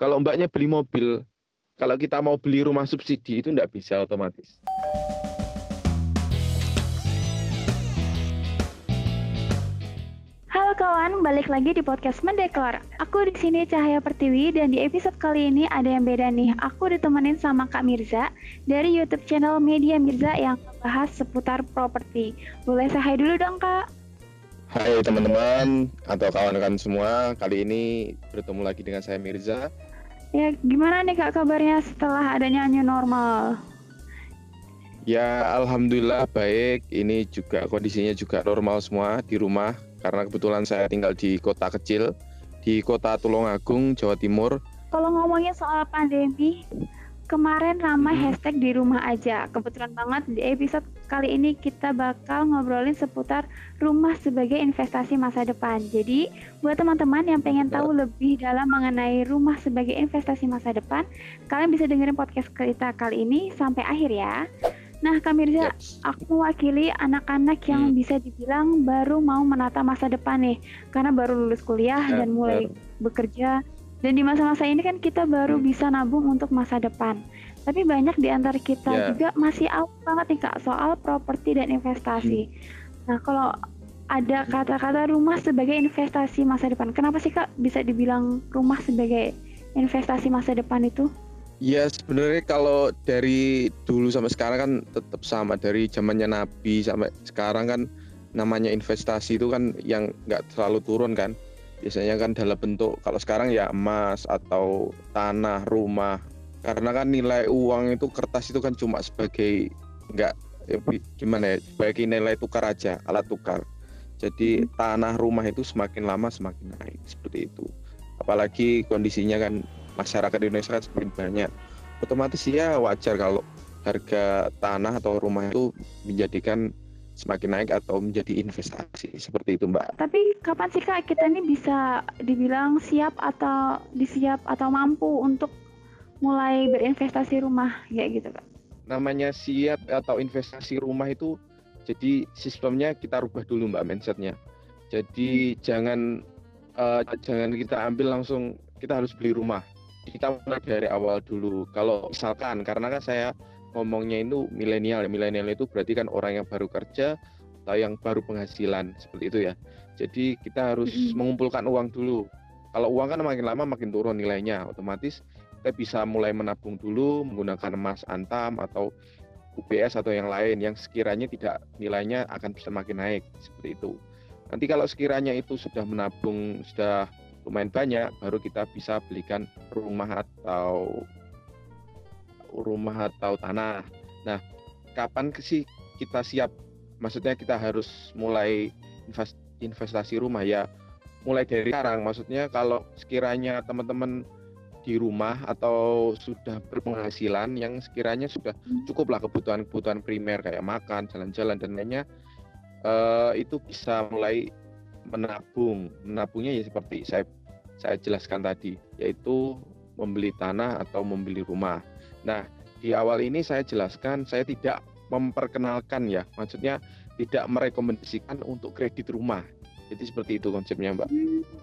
Kalau mbaknya beli mobil, kalau kita mau beli rumah subsidi itu nggak bisa otomatis. Halo kawan, balik lagi di podcast Mendekor. Aku di sini Cahaya Pertiwi dan di episode kali ini ada yang beda nih. Aku ditemenin sama Kak Mirza dari YouTube channel Media Mirza yang membahas seputar properti. Boleh saya dulu dong Kak? Hai teman-teman atau kawan-kawan semua, kali ini bertemu lagi dengan saya Mirza. Ya, gimana nih Kak kabarnya setelah adanya new normal? Ya, alhamdulillah baik. Ini juga kondisinya juga normal semua di rumah karena kebetulan saya tinggal di kota kecil di kota Tulungagung, Jawa Timur. Kalau ngomongin soal pandemi, kemarin ramai Hmm. hashtag di rumah aja. Kebetulan banget di episode kali ini kita bakal ngobrolin seputar rumah sebagai investasi masa depan. Jadi, buat teman-teman yang pengen tahu lebih dalam mengenai rumah sebagai investasi masa depan, kalian bisa dengerin podcast kita kali ini sampai akhir ya. Nah, Kak Mirza, Yes. aku mewakili anak-anak yang Hmm. bisa dibilang baru mau menata masa depan nih, karena baru lulus kuliah Ya, dan mulai bekerja. Dan di masa-masa ini kan kita baru Hmm. bisa nabung untuk masa depan. Tapi banyak di antara kita Ya. juga masih awam banget nih Kak soal properti dan investasi. Nah, kalau ada kata-kata rumah sebagai investasi masa depan, kenapa sih Kak bisa dibilang rumah sebagai investasi masa depan itu? Ya sebenarnya kalau dari dulu sampai sekarang kan tetap sama dari zamannya Nabi sampai sekarang kan namanya investasi itu kan yang nggak selalu turun kan biasanya kan dalam bentuk kalau sekarang ya emas atau tanah rumah karena kan nilai uang itu kertas itu kan cuma sebagai nggak ya, gimana ya sebagai nilai tukar aja alat tukar. Jadi tanah rumah itu semakin lama semakin naik seperti itu. Apalagi kondisinya kan masyarakat Indonesia kan semakin banyak. Otomatis ya wajar kalau harga tanah atau rumah itu menjadikan semakin naik atau menjadi investasi seperti itu mbak. Tapi kapan sih Kak kita ini bisa dibilang siap atau disiap atau mampu untuk mulai berinvestasi rumah kayak gitu Kak? namanya siap atau investasi rumah itu jadi sistemnya kita rubah dulu mbak mindsetnya. Jadi jangan eh, jangan kita ambil langsung kita harus beli rumah. Kita mulai dari awal dulu. Kalau misalkan karena kan saya ngomongnya itu milenial milenial itu berarti kan orang yang baru kerja atau yang baru penghasilan seperti itu ya. Jadi kita harus Mm-mm. mengumpulkan uang dulu. Kalau uang kan makin lama makin turun nilainya otomatis kita bisa mulai menabung dulu menggunakan emas antam atau UBS atau yang lain yang sekiranya tidak nilainya akan bisa makin naik seperti itu. Nanti kalau sekiranya itu sudah menabung sudah lumayan banyak, baru kita bisa belikan rumah atau rumah atau tanah. Nah, kapan sih kita siap? Maksudnya kita harus mulai invest- investasi rumah ya mulai dari sekarang. Maksudnya kalau sekiranya teman-teman di rumah atau sudah berpenghasilan yang sekiranya sudah Hmm. cukuplah kebutuhan-kebutuhan primer kayak makan, jalan-jalan dan lainnya eh, itu bisa mulai menabung. Menabungnya ya seperti saya saya jelaskan tadi, yaitu membeli tanah atau membeli rumah. Nah, di awal ini saya jelaskan saya tidak memperkenalkan ya, maksudnya tidak merekomendasikan untuk kredit rumah. Jadi seperti itu konsepnya, Mbak.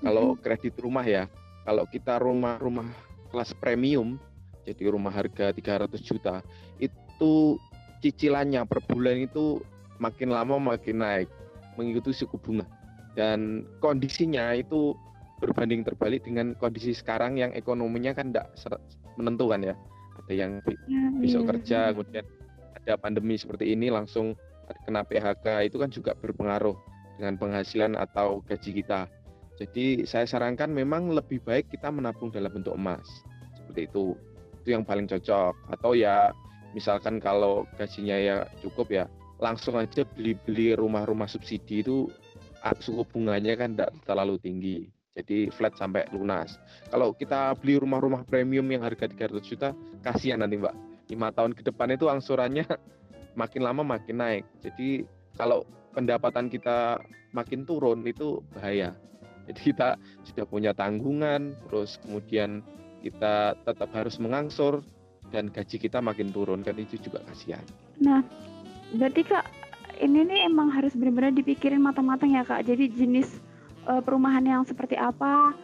Kalau kredit rumah ya, kalau kita rumah-rumah kelas premium, jadi rumah harga 300 juta, itu cicilannya per bulan itu makin lama makin naik mengikuti suku bunga. Dan kondisinya itu berbanding terbalik dengan kondisi sekarang yang ekonominya kan tidak menentukan ya. Ada yang Ya, besok iya. kerja kemudian ada pandemi seperti ini langsung kena PHK itu kan juga berpengaruh dengan penghasilan atau gaji kita jadi saya sarankan memang lebih baik kita menabung dalam bentuk emas seperti itu. Itu yang paling cocok. Atau ya misalkan kalau gajinya ya cukup ya langsung aja beli-beli rumah-rumah subsidi itu ah, suku bunganya kan tidak terlalu tinggi. Jadi flat sampai lunas. Kalau kita beli rumah-rumah premium yang harga 300 juta kasihan nanti mbak. Lima tahun ke depan itu angsurannya makin lama makin naik. Jadi kalau pendapatan kita makin turun itu bahaya jadi kita sudah punya tanggungan terus kemudian kita tetap harus mengangsur dan gaji kita makin turun kan itu juga kasihan Nah, berarti Kak, ini nih emang harus benar-benar dipikirin matang-matang ya Kak. Jadi jenis eh, perumahan yang seperti apa,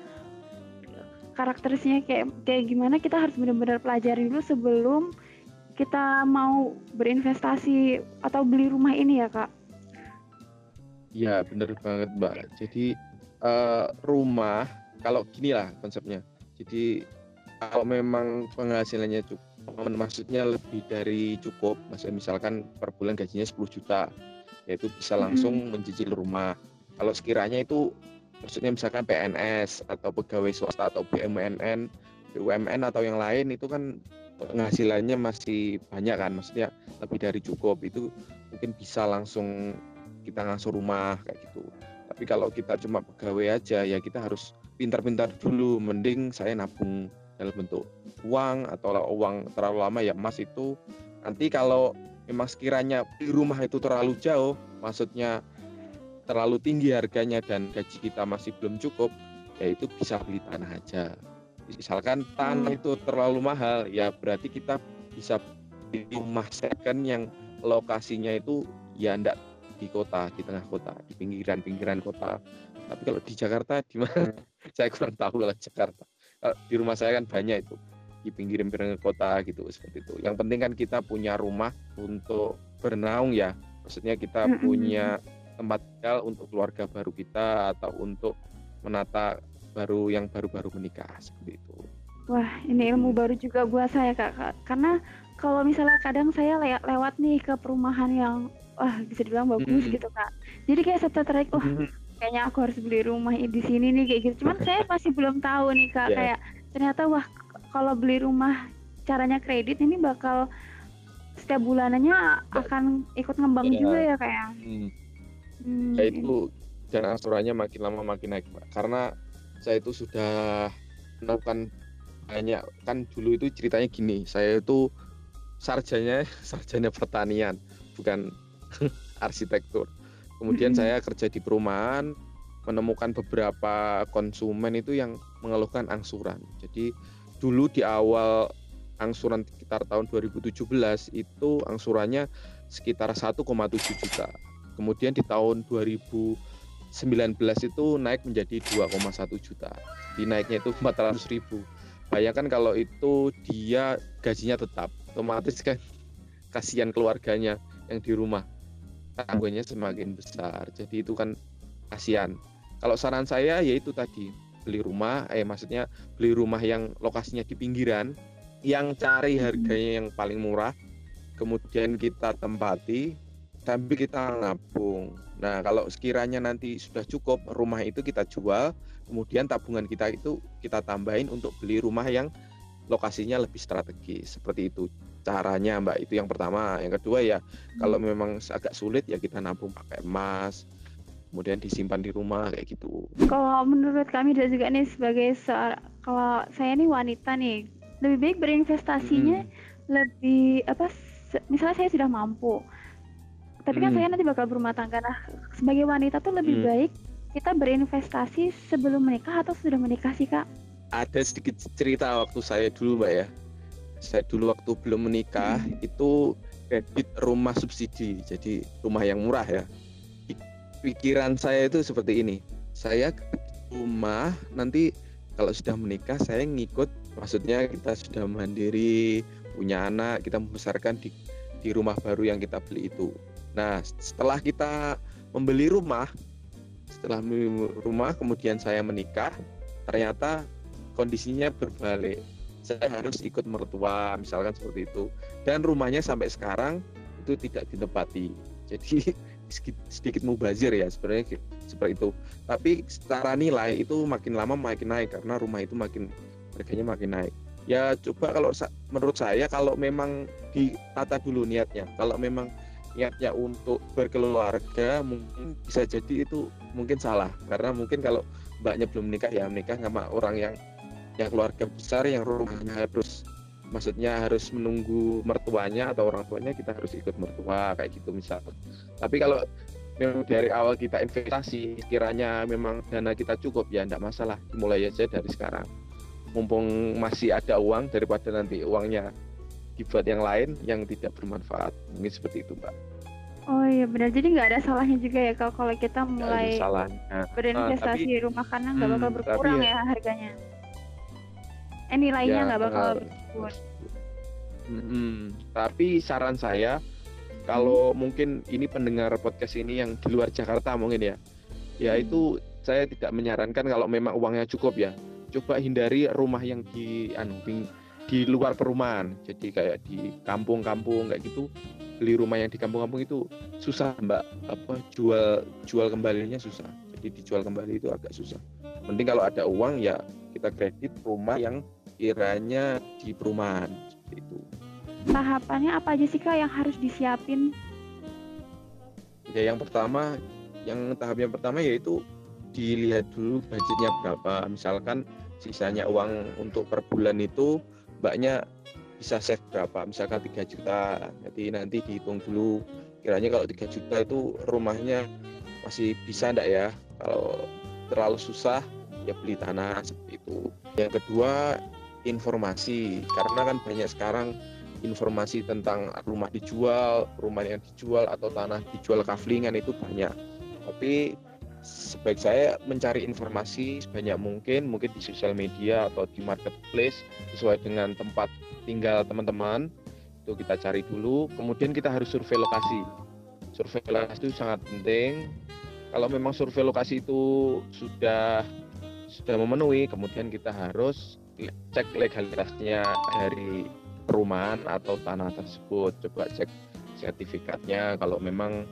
karakteristiknya kayak kayak gimana kita harus benar-benar pelajari dulu sebelum kita mau berinvestasi atau beli rumah ini ya kak? Ya benar banget mbak. Jadi uh, rumah kalau gini lah konsepnya. Jadi kalau memang penghasilannya cukup, maksudnya lebih dari cukup, maksudnya misalkan per bulan gajinya 10 juta, yaitu bisa langsung hmm. mencicil rumah. Kalau sekiranya itu maksudnya misalkan PNS atau pegawai swasta atau BUMN, BUMN atau yang lain itu kan penghasilannya masih banyak kan, maksudnya lebih dari cukup itu mungkin bisa langsung kita ngasuh rumah kayak gitu. Tapi kalau kita cuma pegawai aja ya kita harus pintar-pintar dulu, mending saya nabung dalam bentuk uang atau uang terlalu lama ya emas itu nanti kalau memang sekiranya di rumah itu terlalu jauh, maksudnya terlalu tinggi harganya dan gaji kita masih belum cukup, ya itu bisa beli tanah aja. Misalkan tanah hmm. itu terlalu mahal, ya berarti kita bisa beli rumah second yang lokasinya itu ya enggak di kota, di tengah kota, di pinggiran-pinggiran kota. Tapi kalau di Jakarta di mana? saya kurang tahu kalau Jakarta. Kalau di rumah saya kan banyak itu di pinggir-pinggir kota gitu seperti itu. Yang penting kan kita punya rumah untuk bernaung ya. Maksudnya kita punya tempat tinggal untuk keluarga baru kita atau untuk menata baru yang baru-baru menikah seperti itu. Wah, ini ilmu baru juga buat saya kak. Karena kalau misalnya kadang saya le lewat nih ke perumahan yang wah bisa dibilang bagus hmm. gitu kak. Jadi kayak saya tertarik, wah hmm. kayaknya aku harus beli rumah di sini nih kayak gitu. Cuman saya masih belum tahu nih kak, yeah. kayak ternyata wah kalau beli rumah caranya kredit ini bakal setiap bulanannya akan ikut ngembang ya. juga ya kayak. Ya? Hmm. Hmm. Ya itu dan angsurannya makin lama makin naik Pak. Karena saya itu sudah melakukan banyak kan dulu itu ceritanya gini, saya itu sarjanya sarjana pertanian, bukan arsitektur. Kemudian hmm. saya kerja di perumahan, menemukan beberapa konsumen itu yang mengeluhkan angsuran. Jadi dulu di awal angsuran sekitar tahun 2017 itu angsurannya sekitar 1,7 juta. Kemudian di tahun 2019 itu naik menjadi 2,1 juta. Di naiknya itu 400 ribu. Bayangkan kalau itu dia gajinya tetap, otomatis kan kasihan keluarganya yang di rumah. Tanggungannya semakin besar. Jadi itu kan kasihan. Kalau saran saya yaitu tadi beli rumah, eh maksudnya beli rumah yang lokasinya di pinggiran, yang cari harganya yang paling murah, kemudian kita tempati, tapi kita nabung. Nah, kalau sekiranya nanti sudah cukup rumah itu kita jual, kemudian tabungan kita itu kita tambahin untuk beli rumah yang lokasinya lebih strategis. Seperti itu caranya, Mbak. Itu yang pertama. Yang kedua ya, kalau hmm. memang agak sulit ya kita nabung pakai emas, kemudian disimpan di rumah kayak gitu. Kalau menurut kami dan juga nih sebagai seorang kalau saya nih wanita nih lebih baik berinvestasinya hmm. lebih apa misalnya saya sudah mampu tapi kan hmm. saya nanti bakal berumah tangga nah sebagai wanita tuh lebih hmm. baik kita berinvestasi sebelum menikah atau sudah menikah sih kak? Ada sedikit cerita waktu saya dulu mbak ya saya dulu waktu belum menikah hmm. itu kredit rumah subsidi jadi rumah yang murah ya pikiran saya itu seperti ini. Saya rumah nanti kalau sudah menikah saya ngikut maksudnya kita sudah mandiri, punya anak, kita membesarkan di di rumah baru yang kita beli itu. Nah, setelah kita membeli rumah, setelah membeli rumah kemudian saya menikah, ternyata kondisinya berbalik. Saya harus ikut mertua, misalkan seperti itu. Dan rumahnya sampai sekarang itu tidak ditempati. Jadi sedikit, mubazir ya sebenarnya seperti itu. Tapi secara nilai itu makin lama makin naik karena rumah itu makin harganya makin naik. Ya coba kalau menurut saya kalau memang ditata dulu niatnya. Kalau memang niatnya untuk berkeluarga mungkin bisa jadi itu mungkin salah karena mungkin kalau mbaknya belum menikah ya menikah sama orang yang yang keluarga besar yang rumahnya harus maksudnya harus menunggu mertuanya atau orang tuanya kita harus ikut mertua kayak gitu misal. Tapi kalau memang dari awal kita investasi kiranya memang dana kita cukup ya tidak masalah. Dimulai aja dari sekarang. Mumpung masih ada uang daripada nanti uangnya dibuat yang lain yang tidak bermanfaat. Mungkin seperti itu mbak. Oh iya benar, jadi nggak ada salahnya juga ya kalau kalau kita mulai berinvestasi nah, tapi, rumah karena nggak bakal hmm, berkurang tapi, ya harganya. Eh, nilainya Ya, nggak bakal benar. berkurang. Mm-mm. Tapi saran saya, kalau mungkin ini pendengar podcast ini yang di luar Jakarta mungkin ya, ya Hmm. itu saya tidak menyarankan kalau memang uangnya cukup ya, coba hindari rumah yang di anu di luar perumahan. Jadi kayak di kampung-kampung kayak gitu, beli rumah yang di kampung-kampung itu susah mbak, apa jual jual kembalinya susah. Jadi dijual kembali itu agak susah. Mending kalau ada uang ya kita kredit rumah yang kiranya di perumahan seperti itu. Tahapannya apa aja sih kak yang harus disiapin? Ya yang pertama, yang tahap yang pertama yaitu dilihat dulu budgetnya berapa. Misalkan sisanya uang untuk per bulan itu mbaknya bisa save berapa, misalkan 3 juta. Jadi nanti dihitung dulu kiranya kalau 3 juta itu rumahnya masih bisa enggak ya? Kalau terlalu susah ya beli tanah seperti itu. Yang kedua informasi karena kan banyak sekarang informasi tentang rumah dijual, rumah yang dijual atau tanah dijual kaflingan itu banyak. Tapi sebaik saya mencari informasi sebanyak mungkin, mungkin di sosial media atau di marketplace sesuai dengan tempat tinggal teman-teman. Itu kita cari dulu, kemudian kita harus survei lokasi. Survei lokasi itu sangat penting. Kalau memang survei lokasi itu sudah sudah memenuhi, kemudian kita harus cek legalitasnya dari perumahan atau tanah tersebut. Coba cek sertifikatnya. Kalau memang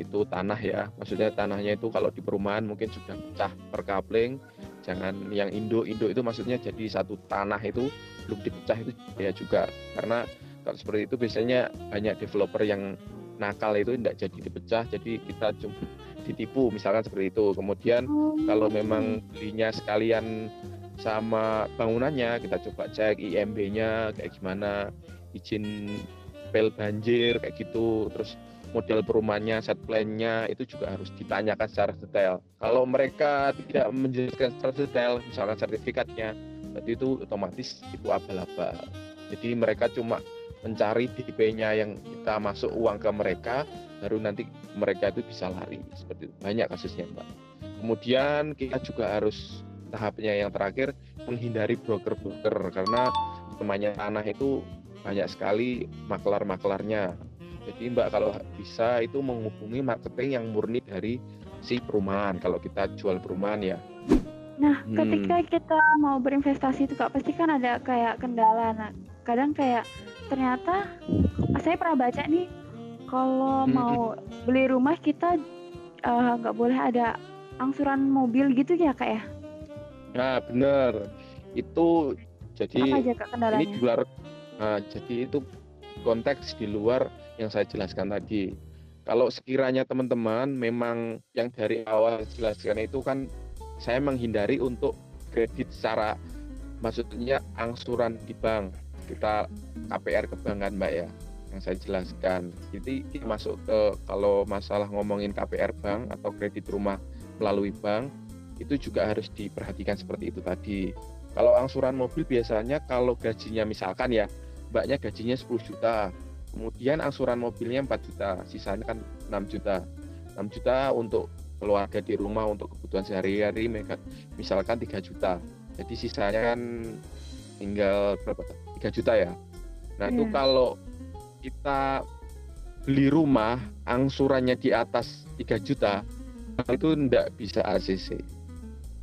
itu tanah ya maksudnya tanahnya itu kalau di perumahan mungkin sudah pecah per kapling jangan yang indo indo itu maksudnya jadi satu tanah itu belum dipecah itu ya juga. Karena kalau seperti itu biasanya banyak developer yang nakal itu tidak jadi dipecah jadi kita cuma ditipu misalkan seperti itu. Kemudian Oh, kalau memang belinya sekalian sama bangunannya kita coba cek IMB-nya kayak gimana izin pel banjir kayak gitu terus model perumahannya set plan-nya itu juga harus ditanyakan secara detail. Kalau mereka tidak menjelaskan secara detail misalkan sertifikatnya berarti itu otomatis itu abal-abal. Jadi mereka cuma mencari DP-nya yang kita masuk uang ke mereka baru nanti mereka itu bisa lari. Seperti itu. Banyak kasusnya mbak. Kemudian kita juga harus tahapnya yang terakhir menghindari broker-broker karena namanya tanah itu banyak sekali maklar-maklarnya. Jadi Mbak kalau bisa itu menghubungi marketing yang murni dari si perumahan kalau kita jual perumahan ya. Nah, Hmm. ketika kita mau berinvestasi itu kak pasti kan ada kayak kendala. Nah, kadang kayak ternyata saya pernah baca nih kalau Hmm. mau beli rumah kita eh, nggak boleh ada angsuran mobil gitu ya kak ya? Nah benar itu jadi Apa aja kak ini di luar nah, jadi itu konteks di luar yang saya jelaskan tadi. Kalau sekiranya teman-teman memang yang dari awal jelaskan itu kan saya menghindari untuk kredit secara maksudnya angsuran di bank. Kita KPR ke bank kan mbak ya yang saya jelaskan. Jadi kita masuk ke kalau masalah ngomongin KPR bank atau kredit rumah melalui bank itu juga harus diperhatikan seperti itu tadi. Kalau angsuran mobil biasanya kalau gajinya misalkan ya mbaknya gajinya 10 juta kemudian angsuran mobilnya 4 juta sisanya kan 6 juta. 6 juta untuk keluarga di rumah untuk kebutuhan sehari-hari misalkan 3 juta. Jadi sisanya kan tinggal berapa? 3 juta ya? Nah itu Iya. kalau kita beli rumah angsurannya di atas 3 juta itu ndak bisa ACC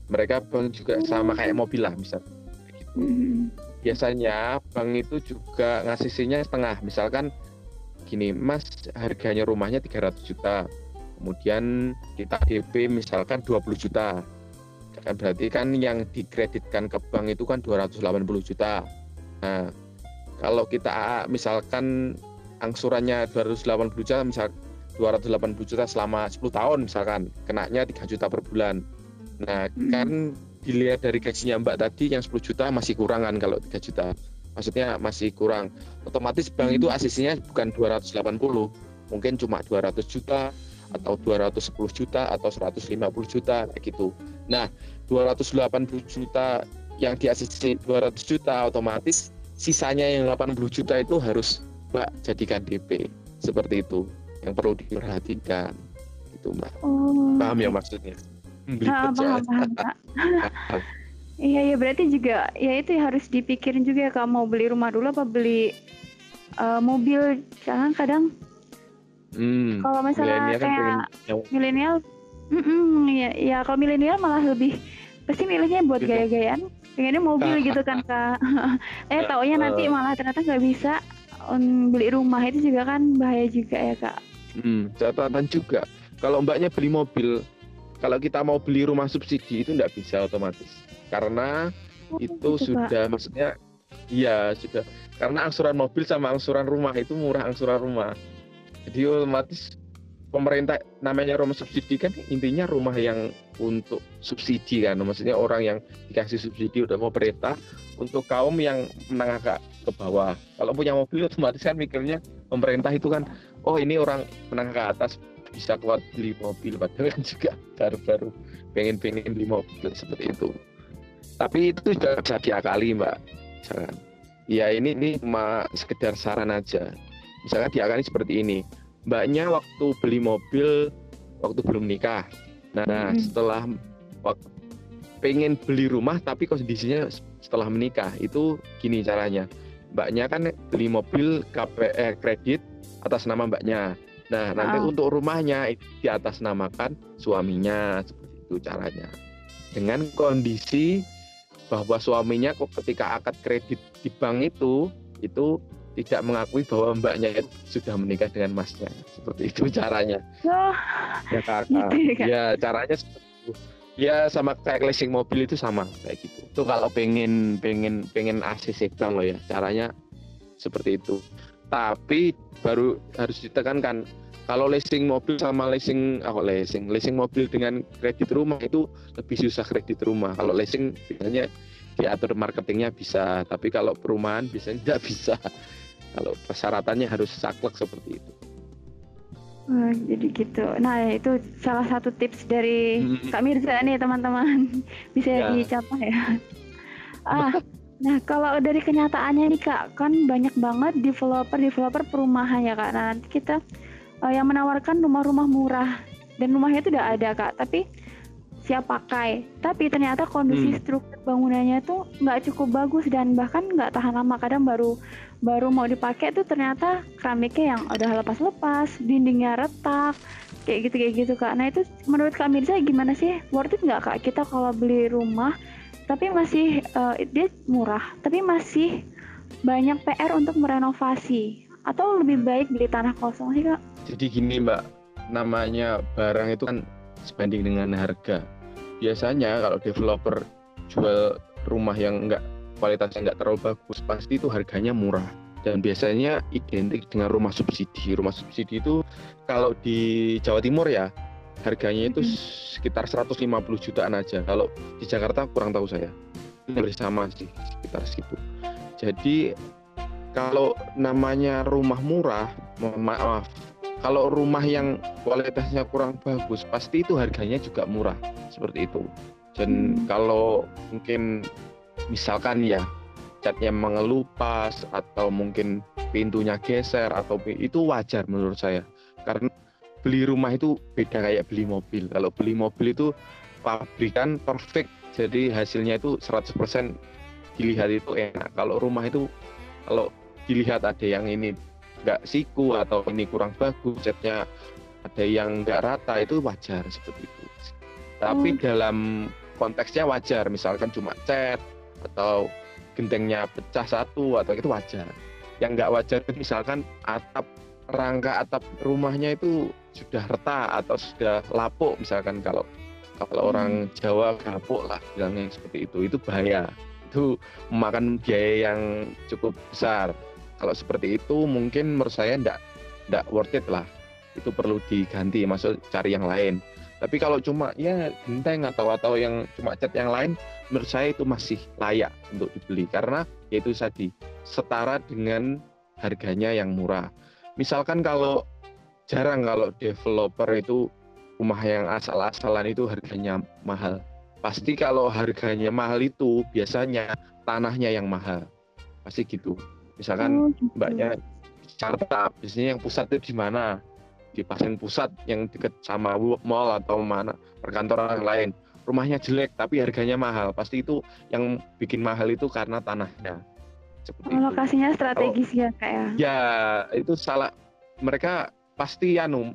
mereka bank juga sama kayak mobil lah misal. Kayak gitu Hmm. biasanya bank itu juga ngasihnya setengah. Misalkan gini mas harganya rumahnya 300 juta. Kemudian kita DP misalkan 20 juta. Kan berarti kan yang dikreditkan ke bank itu kan 280 juta. Nah kalau kita misalkan angsurannya 280 juta misal 280 juta selama 10 tahun misalkan kenanya 3 juta per bulan nah Hmm. kan dilihat dari gajinya Mbak tadi yang 10 juta masih kurang kan kalau 3 juta. Maksudnya masih kurang. Otomatis bank itu asisinya bukan 280, mungkin cuma 200 juta atau 210 juta atau 150 juta kayak gitu. Nah, 280 juta yang di asisi 200 juta otomatis sisanya yang 80 juta itu harus Mbak jadikan DP. Seperti itu yang perlu diperhatikan. Itu Mbak. Oh. Paham ya maksudnya? Beli Ah, paham, paham, Kak. Iya, iya berarti juga ya itu ya harus dipikirin juga ya kalau mau beli rumah dulu apa beli uh, mobil. Jangan kadang hmm, kalau misalnya kan kayak milenial, mm -mm, ya, ya kalau milenial malah lebih pasti milihnya buat gitu. gaya-gayaan pengennya mobil gitu kan kak eh taunya nanti malah ternyata nggak bisa um, beli rumah itu juga kan bahaya juga ya kak hmm, catatan juga kalau mbaknya beli mobil kalau kita mau beli rumah subsidi itu nggak bisa otomatis. Karena oh, itu gitu, sudah Pak. maksudnya iya sudah. Karena angsuran mobil sama angsuran rumah itu murah angsuran rumah. Jadi otomatis pemerintah namanya rumah subsidi kan intinya rumah yang untuk subsidi kan. Maksudnya orang yang dikasih subsidi udah mau pemerintah untuk kaum yang menengah ke, ke bawah. Kalau punya mobil otomatis kan mikirnya pemerintah itu kan oh ini orang menengah ke atas bisa kuat beli mobil padahal kan juga baru-baru pengen-pengen beli mobil seperti itu. Tapi itu juga bisa diakali mbak. Misalkan ya ini ini cuma sekedar saran aja. Misalkan diakali seperti ini. Mbaknya waktu beli mobil waktu belum nikah. Nah hmm. setelah waktu pengen beli rumah tapi kondisinya setelah menikah. Itu gini caranya. Mbaknya kan beli mobil KPR kredit atas nama mbaknya nah nanti untuk rumahnya di atas namakan suaminya seperti itu caranya. Dengan kondisi bahwa suaminya kok ketika akad kredit di bank itu itu tidak mengakui bahwa mbaknya sudah menikah dengan masnya. Seperti itu caranya. Oh, ya kakak gitu ya, ya caranya ya sama kayak leasing mobil itu sama kayak gitu. Tuh kalau pengen pengen pengen ACC bank loh ya caranya seperti itu tapi baru harus ditekankan kalau leasing mobil sama leasing apa leasing leasing mobil dengan kredit rumah itu lebih susah kredit rumah kalau leasing biasanya diatur marketingnya bisa tapi kalau perumahan biasanya tidak bisa kalau persyaratannya harus saklek seperti itu Oh, jadi gitu. Nah, itu salah satu tips dari hmm. Kak Mirza nih, teman-teman. Bisa ya. dicapai ya. Ah, nah kalau dari kenyataannya nih Kak, kan banyak banget developer-developer perumahan ya Kak. Nah, nanti kita uh, yang menawarkan rumah-rumah murah. Dan rumahnya itu udah ada kak tapi siap pakai. Tapi ternyata kondisi hmm. struktur bangunannya tuh nggak cukup bagus dan bahkan nggak tahan lama. Kadang baru baru mau dipakai tuh ternyata keramiknya yang udah lepas-lepas dindingnya retak kayak gitu kayak gitu kak. Nah itu menurut kak Mirza gimana sih? Worth it nggak kak kita kalau beli rumah tapi masih uh, dia murah tapi masih banyak PR untuk merenovasi atau lebih baik beli tanah kosong sih kak jadi gini mbak, namanya barang itu kan sebanding dengan harga. Biasanya kalau developer jual rumah yang enggak kualitasnya enggak terlalu bagus, pasti itu harganya murah. Dan biasanya identik dengan rumah subsidi. Rumah subsidi itu kalau di Jawa Timur ya, harganya itu sekitar 150 jutaan aja. Kalau di Jakarta kurang tahu saya. Hampir sama sih, sekitar segitu. Jadi kalau namanya rumah murah, mohon maaf, kalau rumah yang kualitasnya kurang bagus pasti itu harganya juga murah seperti itu dan hmm. kalau mungkin misalkan ya catnya mengelupas atau mungkin pintunya geser atau itu wajar menurut saya karena beli rumah itu beda kayak beli mobil. Kalau beli mobil itu pabrikan perfect. Jadi hasilnya itu 100% dilihat itu enak. Kalau rumah itu kalau dilihat ada yang ini nggak siku atau ini kurang bagus catnya ada yang nggak rata itu wajar seperti itu. Tapi hmm. dalam konteksnya wajar. Misalkan cuma cat atau gentengnya pecah satu atau itu wajar. Yang nggak wajar itu misalkan atap rangka atap rumahnya itu sudah retak atau sudah lapuk misalkan kalau kalau hmm. orang Jawa lapuk lah bilangnya seperti itu. Itu bahaya. Itu memakan biaya yang cukup besar. Kalau seperti itu mungkin menurut saya enggak enggak worth it lah. Itu perlu diganti maksud cari yang lain. Tapi kalau cuma ya genteng atau atau yang cuma cat yang lain menurut saya itu masih layak untuk dibeli. Karena yaitu tadi setara dengan harganya yang murah. Misalkan kalau jarang kalau developer itu rumah yang asal-asalan itu harganya mahal. Pasti kalau harganya mahal itu biasanya tanahnya yang mahal. Pasti gitu. Misalkan oh, gitu. mbaknya Jakarta biasanya yang pusat itu di mana? Di pasien pusat yang dekat sama mall atau mana perkantoran yang lain. Rumahnya jelek tapi harganya mahal. Pasti itu yang bikin mahal itu karena tanahnya. Seperti oh, lokasinya strategis oh, ya kak ya? Ya itu salah. Mereka pasti anu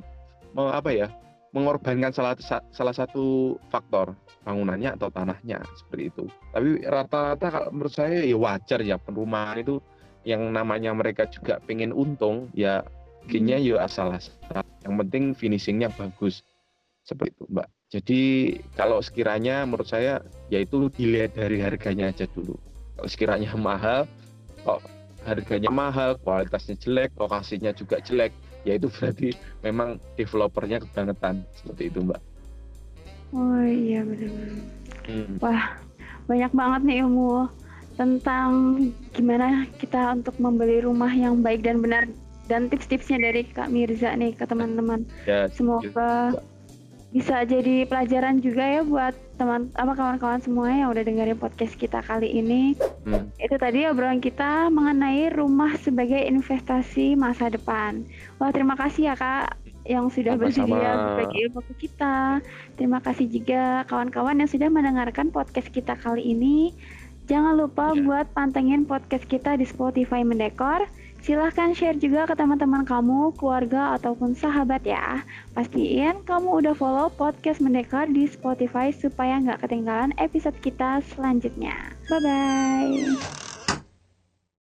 mau apa ya mengorbankan salah salah satu faktor bangunannya atau tanahnya seperti itu tapi rata-rata kalau menurut saya ya wajar ya perumahan itu yang namanya mereka juga pengen untung ya bikinnya hmm. ya asal asal yang penting finishingnya bagus seperti itu mbak jadi kalau sekiranya menurut saya yaitu dilihat dari harganya aja dulu. Kalau sekiranya mahal, kok harganya mahal, kualitasnya jelek, lokasinya juga jelek, ya itu berarti memang developernya kebangetan seperti itu, Mbak. Oh iya benar-benar. Hmm. Wah banyak banget nih ilmu tentang gimana kita untuk membeli rumah yang baik dan benar dan tips-tipsnya dari Kak Mirza nih ke teman-teman. Ya, Semoga bisa jadi pelajaran juga ya buat teman apa kawan-kawan semua yang udah dengerin podcast kita kali ini. Hmm. Itu tadi obrolan kita mengenai rumah sebagai investasi masa depan. Wah, terima kasih ya Kak yang sudah bersedia berbagi ilmu ke kita. Terima kasih juga kawan-kawan yang sudah mendengarkan podcast kita kali ini. Jangan lupa yeah. buat pantengin podcast kita di Spotify Mendekor Silahkan share juga ke teman-teman kamu, keluarga, ataupun sahabat ya. Pastiin kamu udah follow podcast Mendekar di Spotify supaya nggak ketinggalan episode kita selanjutnya. Bye-bye.